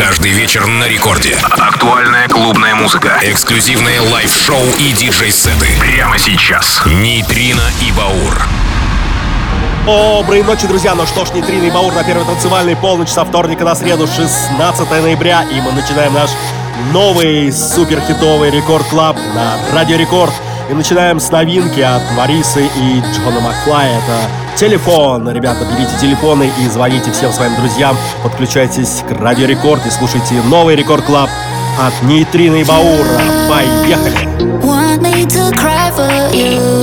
Каждый вечер на рекорде. Актуальная клубная музыка. Эксклюзивные лайв-шоу и диджей-сеты. Прямо сейчас. Нейтрино и Баур. Доброй ночи, друзья! Ну что ж, Нейтрино и Баур на первой танцевальной полночь со вторника на среду, 16 ноября. И мы начинаем наш новый супер хитовый рекорд-клаб на Радио Рекорд. -клаб и начинаем с новинки от Марисы и Джона Макфлая. Это телефон. Ребята, берите телефоны и звоните всем своим друзьям. Подключайтесь к Радио Рекорд и слушайте новый Рекорд Клаб от Нейтрины и Баура. Поехали! Want me to cry for you.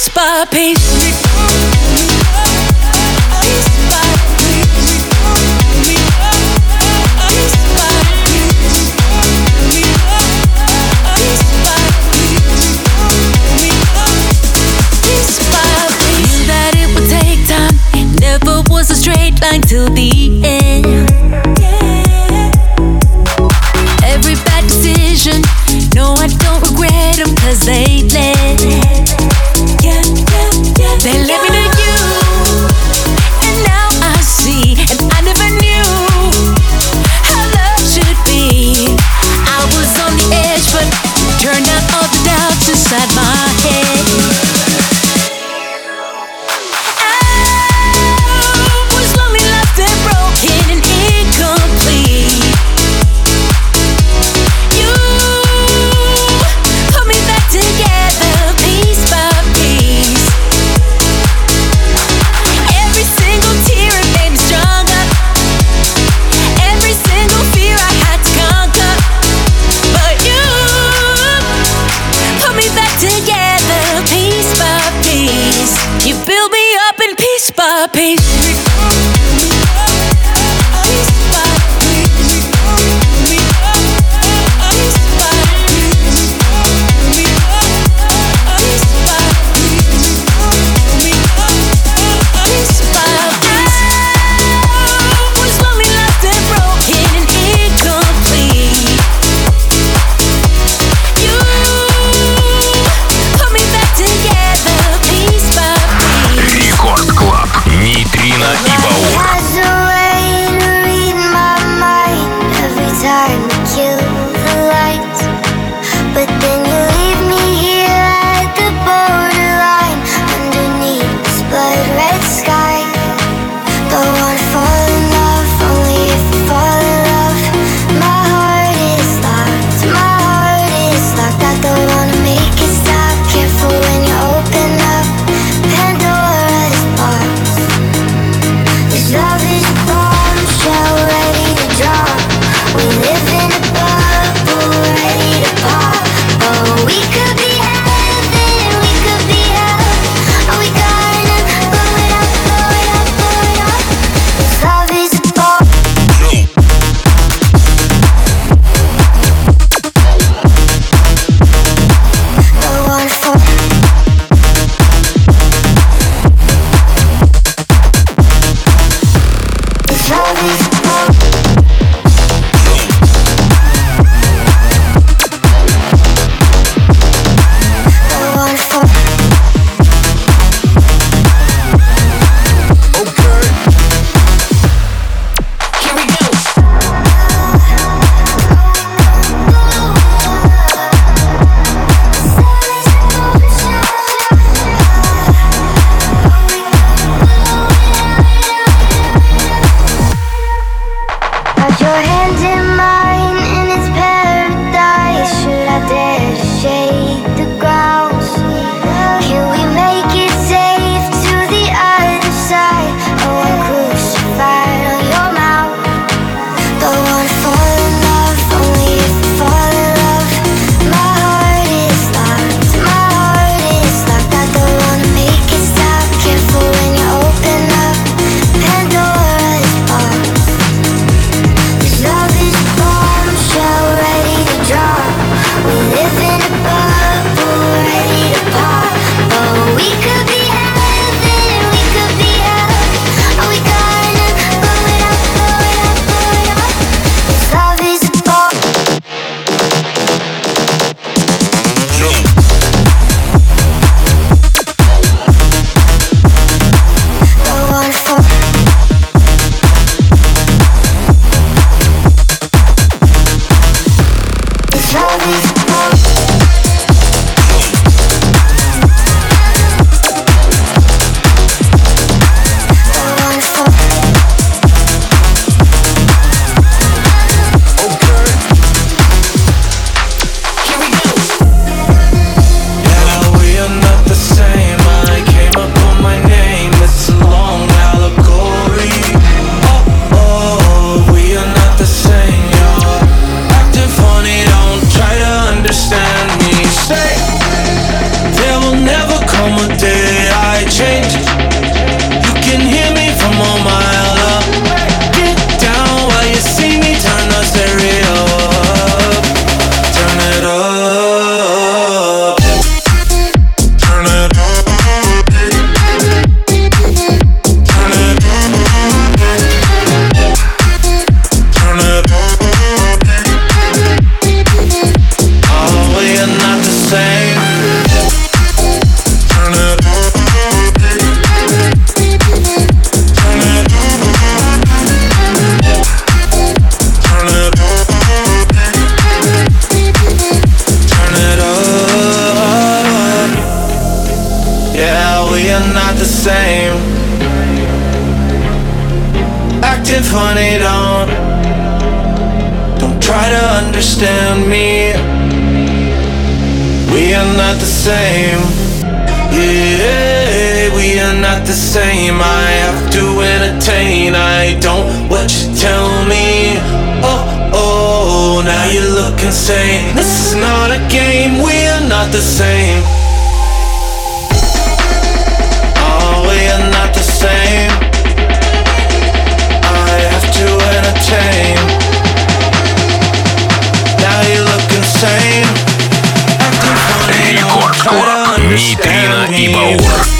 piece peace. and you. same. Acting funny, don't. Don't try to understand me. We are not the same. Yeah, we are not the same. I have to entertain. I don't what you tell me. Oh, oh, now you look insane. This is not a game. We are not the same. Нейтрино и Баур.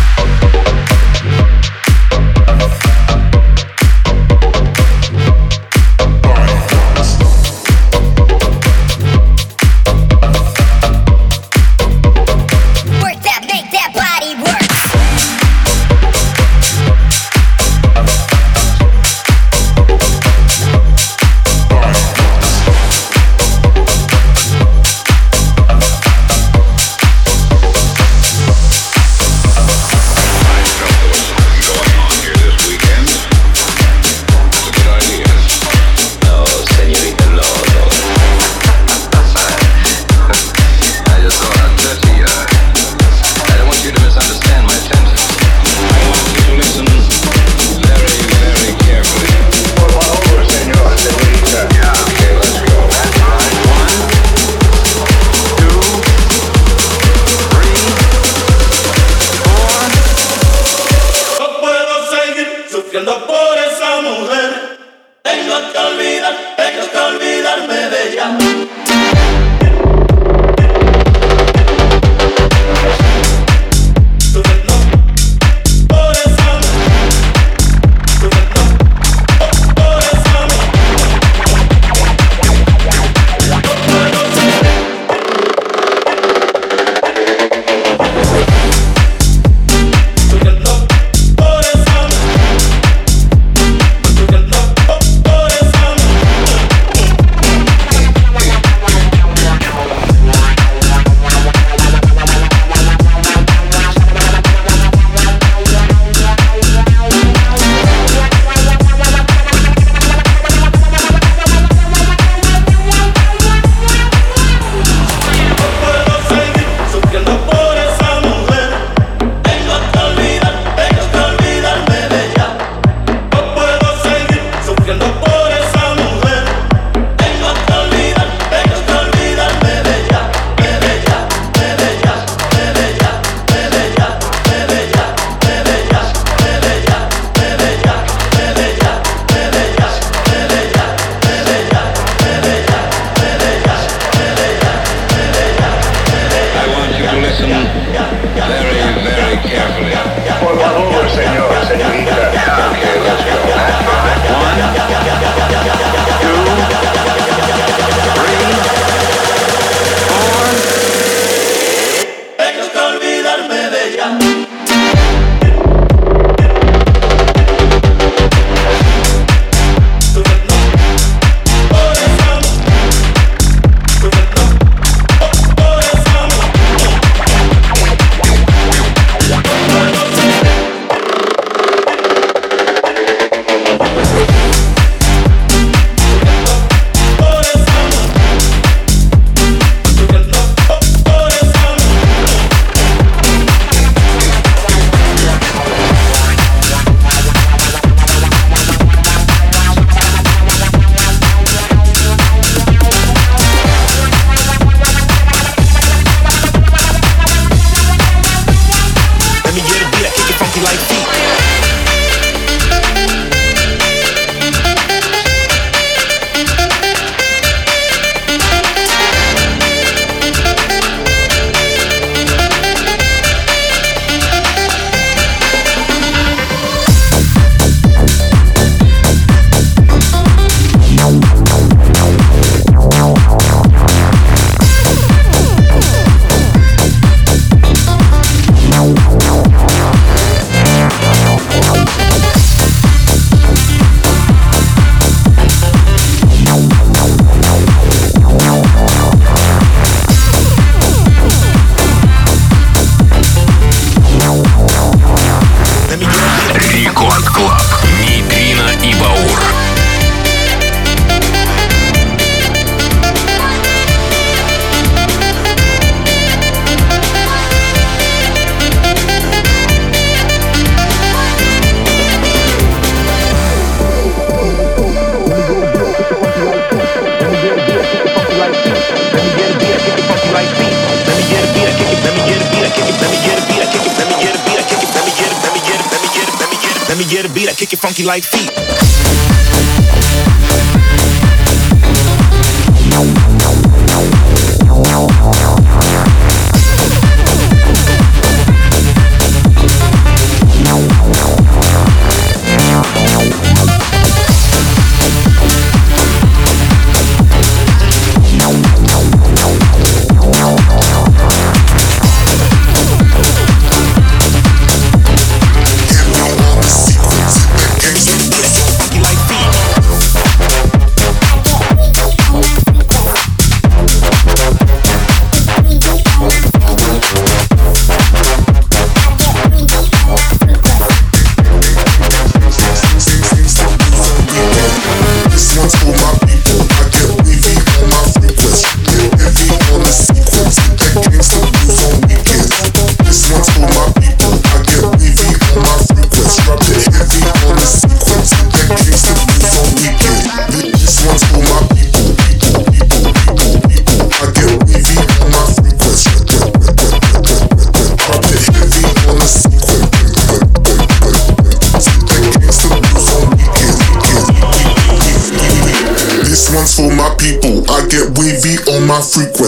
yeah, the beat, I kick it funky like feet.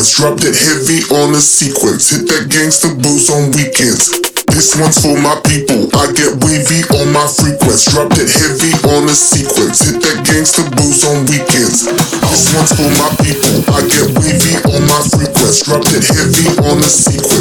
Drop that heavy on the sequence. Hit that gangsta boost on weekends. This one's for my people. I get wavy on my frequency. Drop that heavy on the sequence. Hit that gangsta boost on weekends. This one's for my people. I get wavy on my frequency. Drop that heavy on the sequence.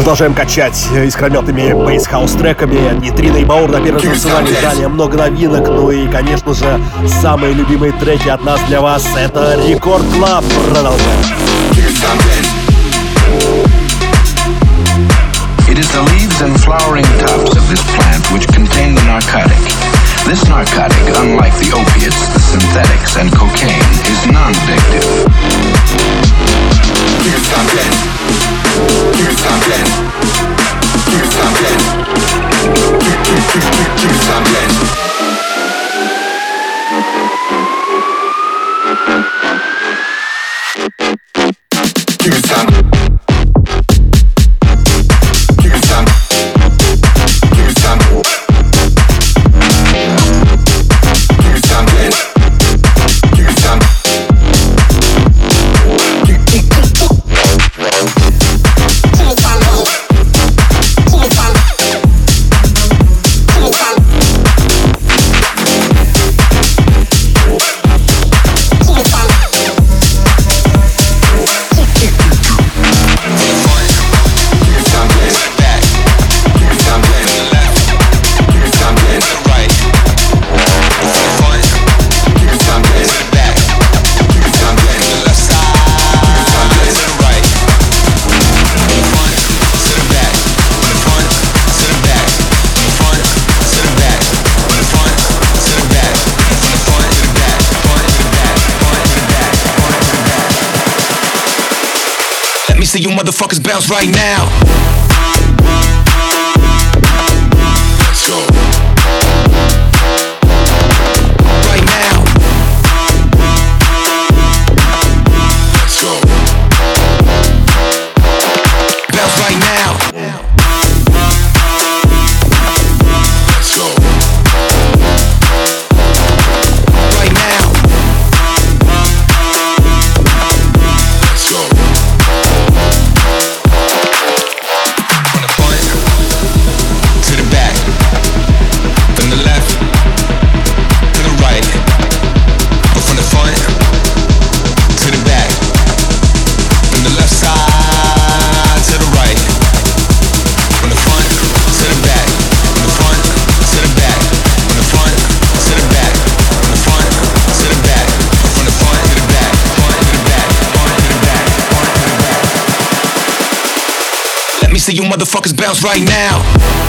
Продолжаем качать искрометными бейсхаус треками. Нитрина и Баур на первом танцевальном Далее много новинок. Ну и, конечно же, самые любимые треки от нас для вас это Рекорд Клаб. Продолжаем. It is the leaves and flowering tops of this plant which contain the narcotic. This narcotic, unlike the opiates, the synthetics, and cocaine, is non-addictive. Give me something. Give me something. See you motherfuckers bounce right now. see you motherfuckers bounce right now.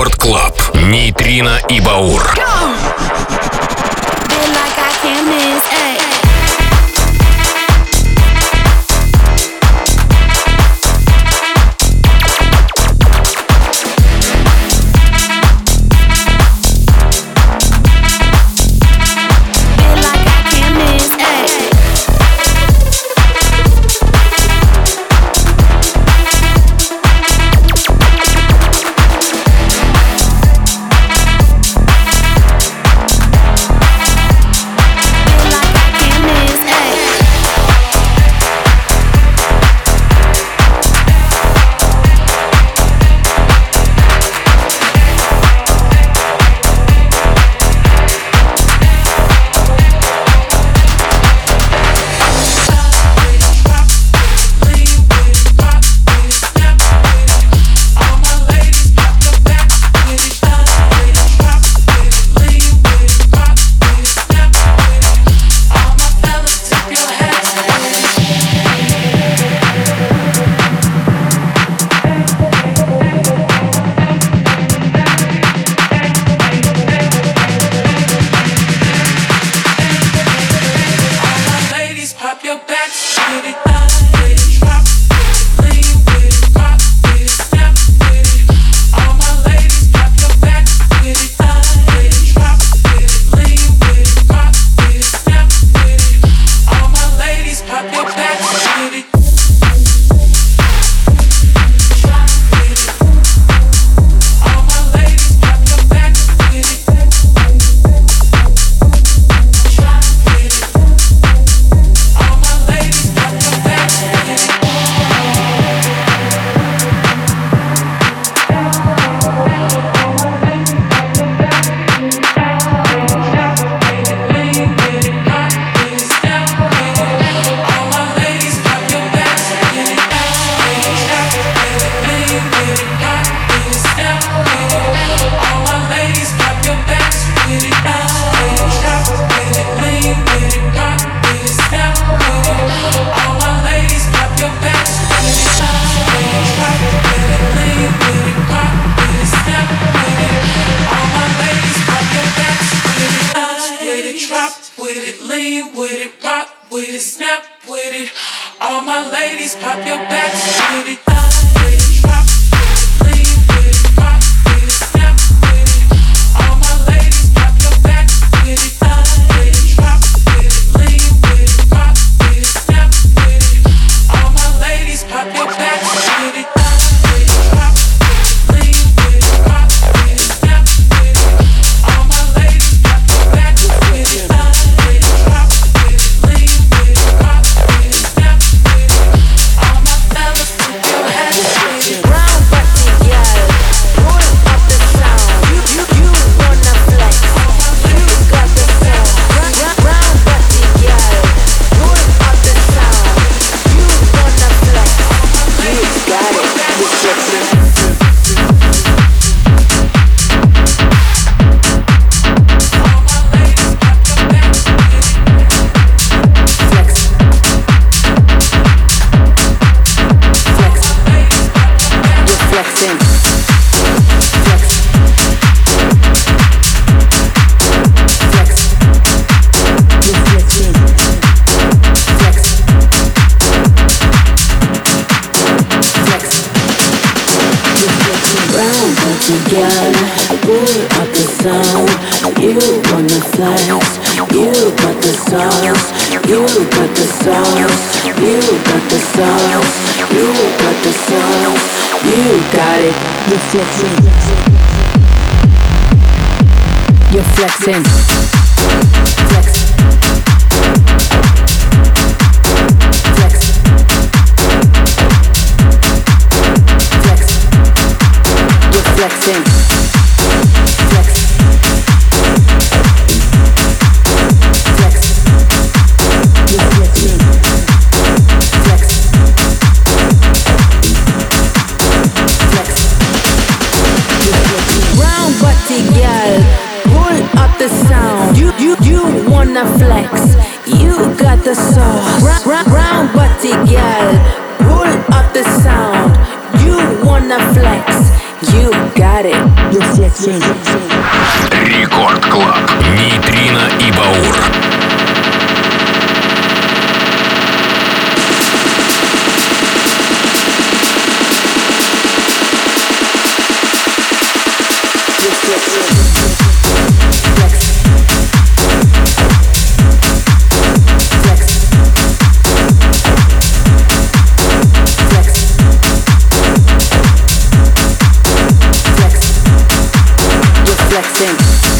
Рекорд Клаб. Нейтрино и Баур. Go! flexing. You're flexing. Body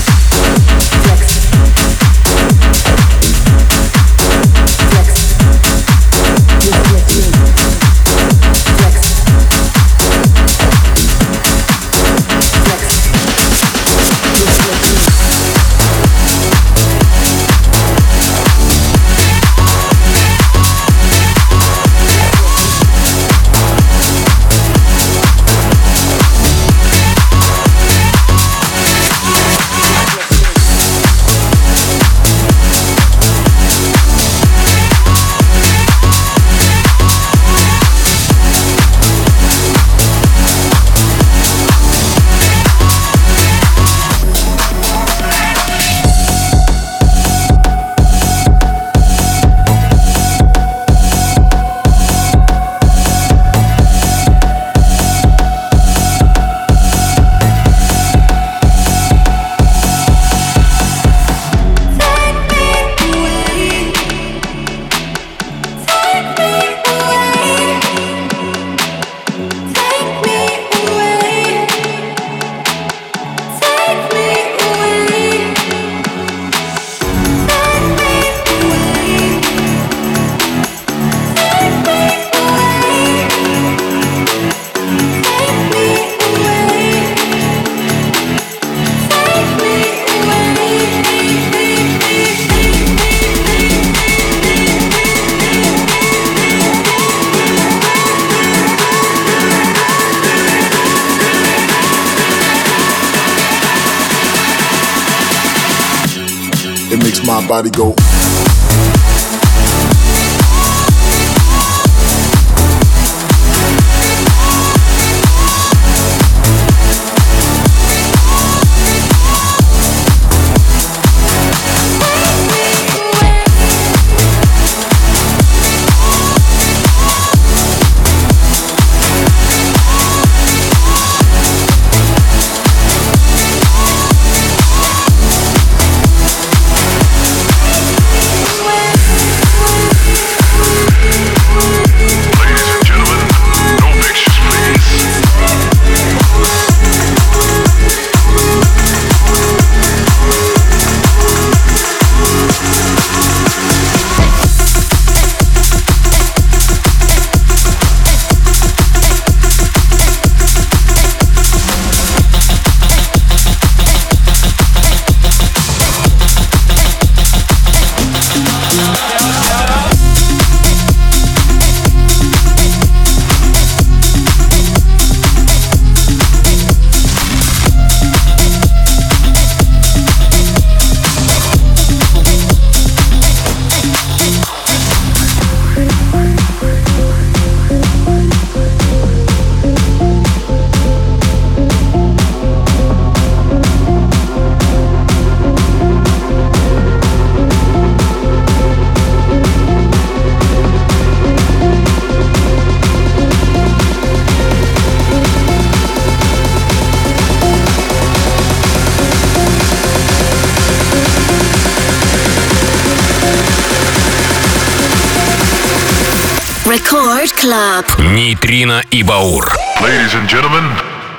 Нейтрино и Баур. Ladies and gentlemen,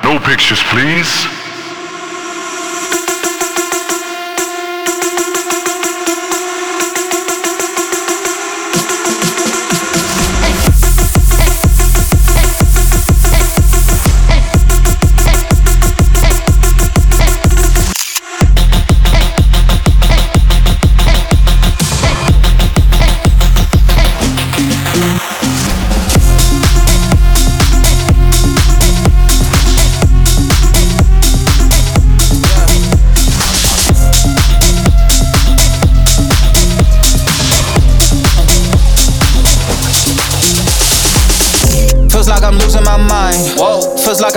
no pictures, please.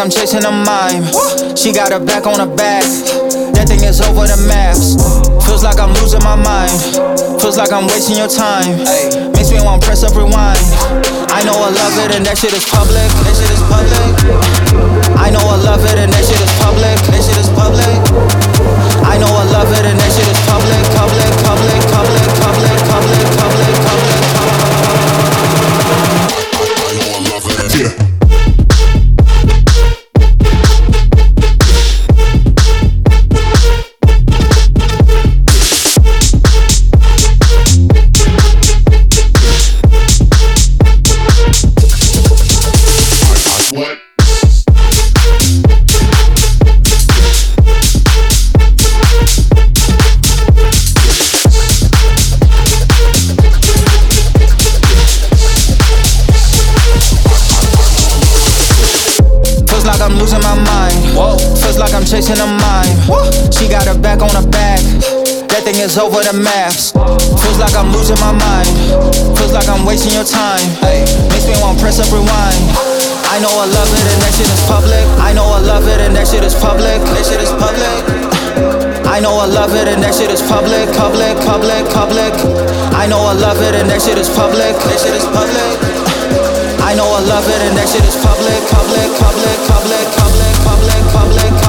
I'm chasing a mime. She got her back on her back. That thing is over the maps. Feels like I'm losing my mind. Feels like I'm wasting your time. Makes me want to press up rewind. I know I love it and that shit is public. That shit is public. I know I love it and that shit is public. That shit is public. is over the maps. Feels like I'm losing my mind. Feels like I'm wasting your time. Makes me want press up rewind. I know I love it and that shit is public. I know I love it and that shit is public. That shit is public. I know I love it and that shit is public, public, public, public. I know I love it and that shit is public. That shit is public. I know I love it and that shit is public, public, public, public, public, public, public.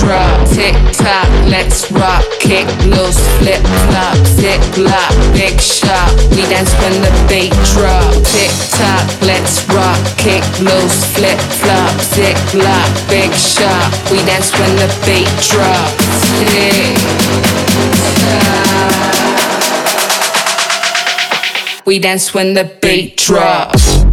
Drop. Tick tock, let's rock, kick loose, flip flop, zip lock, big shot. We dance when the beat drop. Tick tock, let's rock, kick loose, flip flop, zip lock, big shot. We dance when the beat drop. Tick. We dance when the beat drops.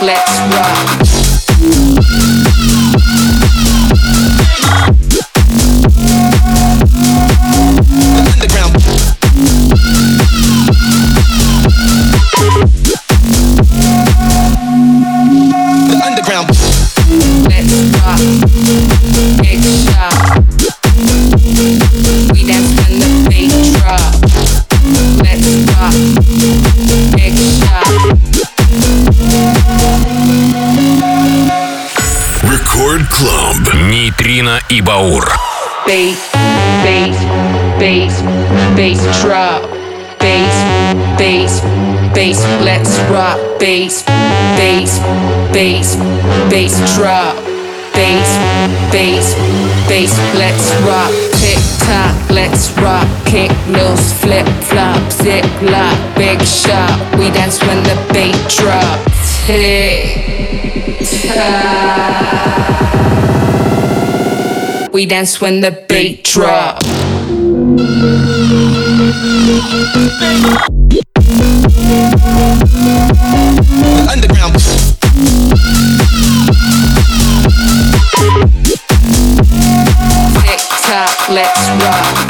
Let's rock. Нейтрино и Баур. Bass, bass, bass, bass drop. Bass, bass, bass. Let's rock. Bass, bass, bass, bass drop. Bass, bass, bass. Let's rock. Tick tock, let's rock. Kick loose, flip flop, zip lock, big shot. We dance when the beat drops. Tick tock. We dance when the beat drop. Underground. Tick tock, let's rock.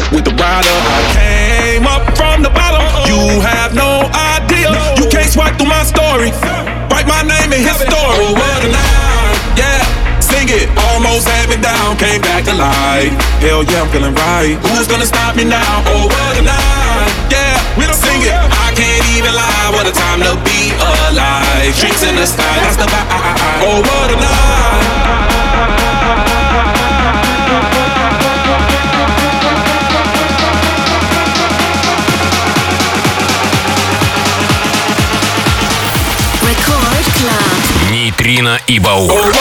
Up with the rider. I came up from the bottom. You have no idea. You can't swipe through my story. Write my name in history. Oh, what a night. Yeah. Sing it, almost had me down, came back to life. Hell yeah, I'm feeling right. Who's gonna stop me now? Oh, what a night. Yeah, we don't sing it. I can't even lie. What a time to be alive. Drinks in the sky, that's the vibe. Oh, what a night. Нейтрино и Баур.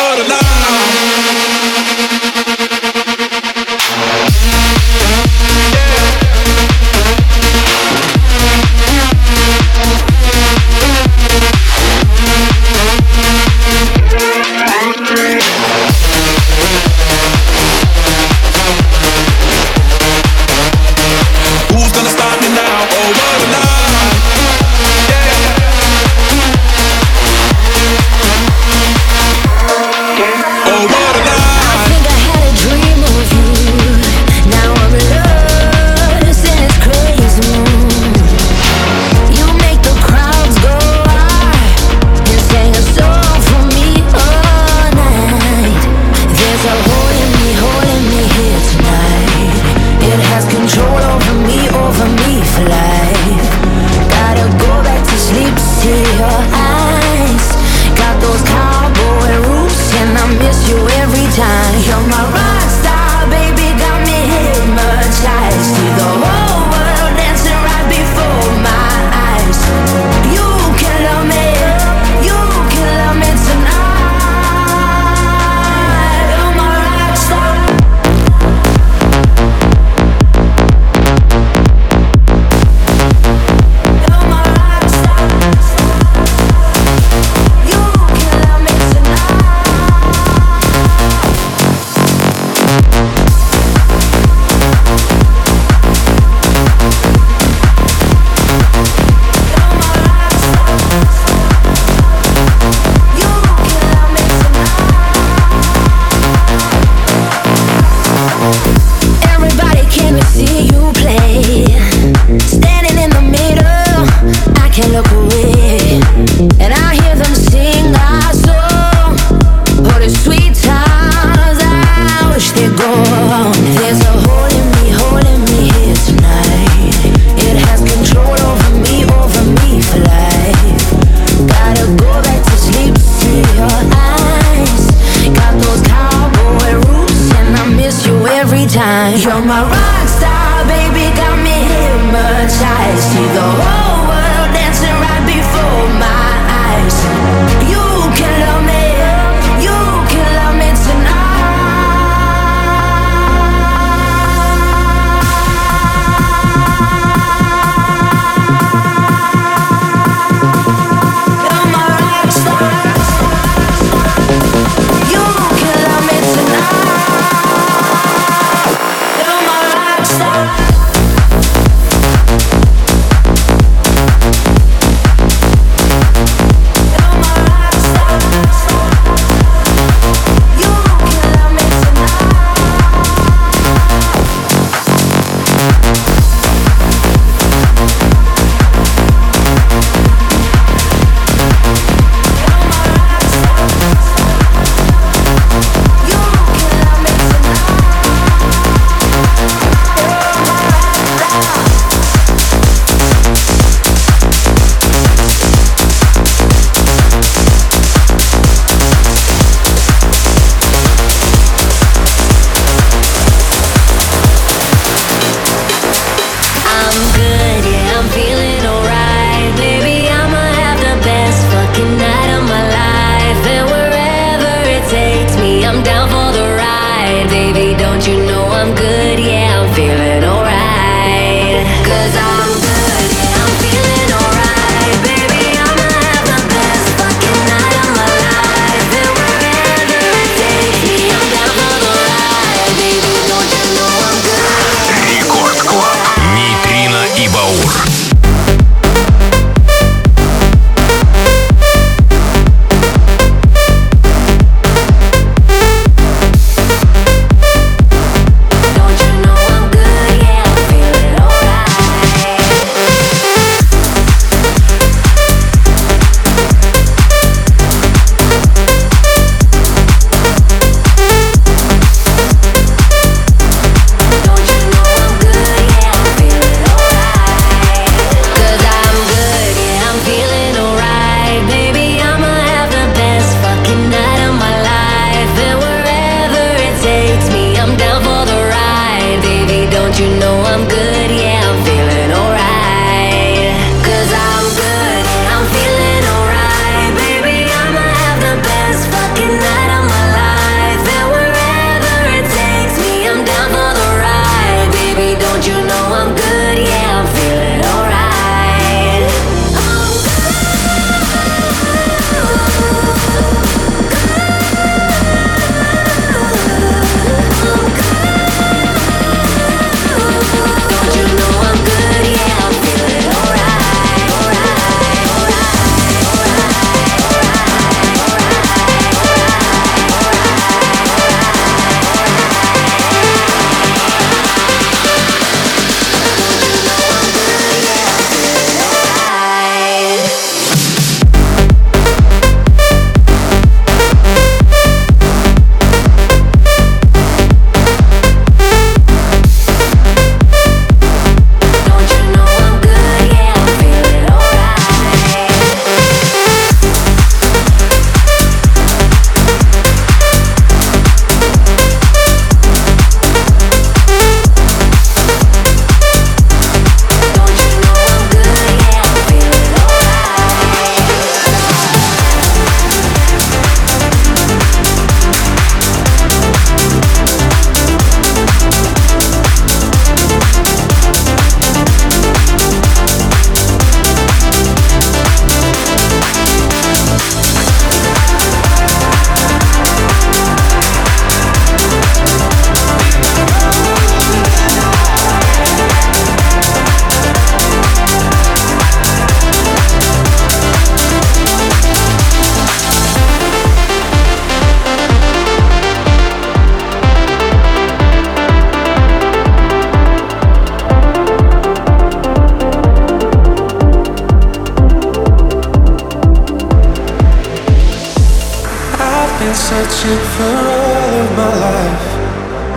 My life.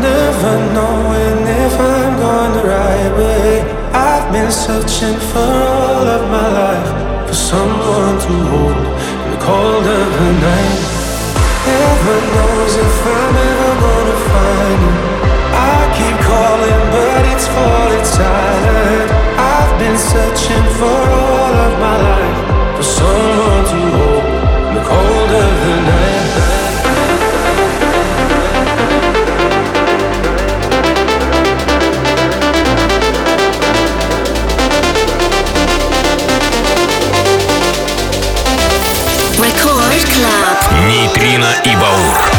Never knowing if I'm going the right way. I've been searching for all of my life for someone to hold in the cold of the night. Heaven knows if I'm ever gonna find you. I keep calling, but it's falling silent. I've been searching for all of my life for someone Витрина и Баур.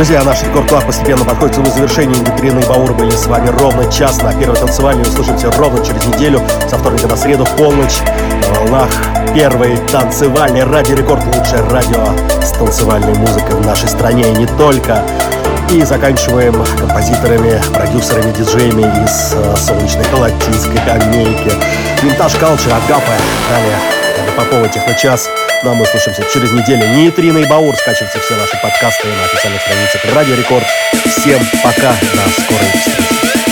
Друзья, наш Рекорд Клаб постепенно подходит к своему завершению. Нитрина и Баур были с вами ровно час на первой танцевальной. Услышимся ровно через неделю, со вторника на среду в полночь на волнах первой танцевальной Радио Рекорд. Лучшее радио с танцевальной музыкой в нашей стране и не только. И заканчиваем композиторами, продюсерами, диджеями из э, солнечной латинской Америки. Винтаж Culture, Агапа, далее Попова Техночас. Ну а мы слышимся через неделю. Нейтрина и Баур. Скачивайте все наши подкасты на официальных страницах Радио Рекорд. Всем пока. До скорой встречи.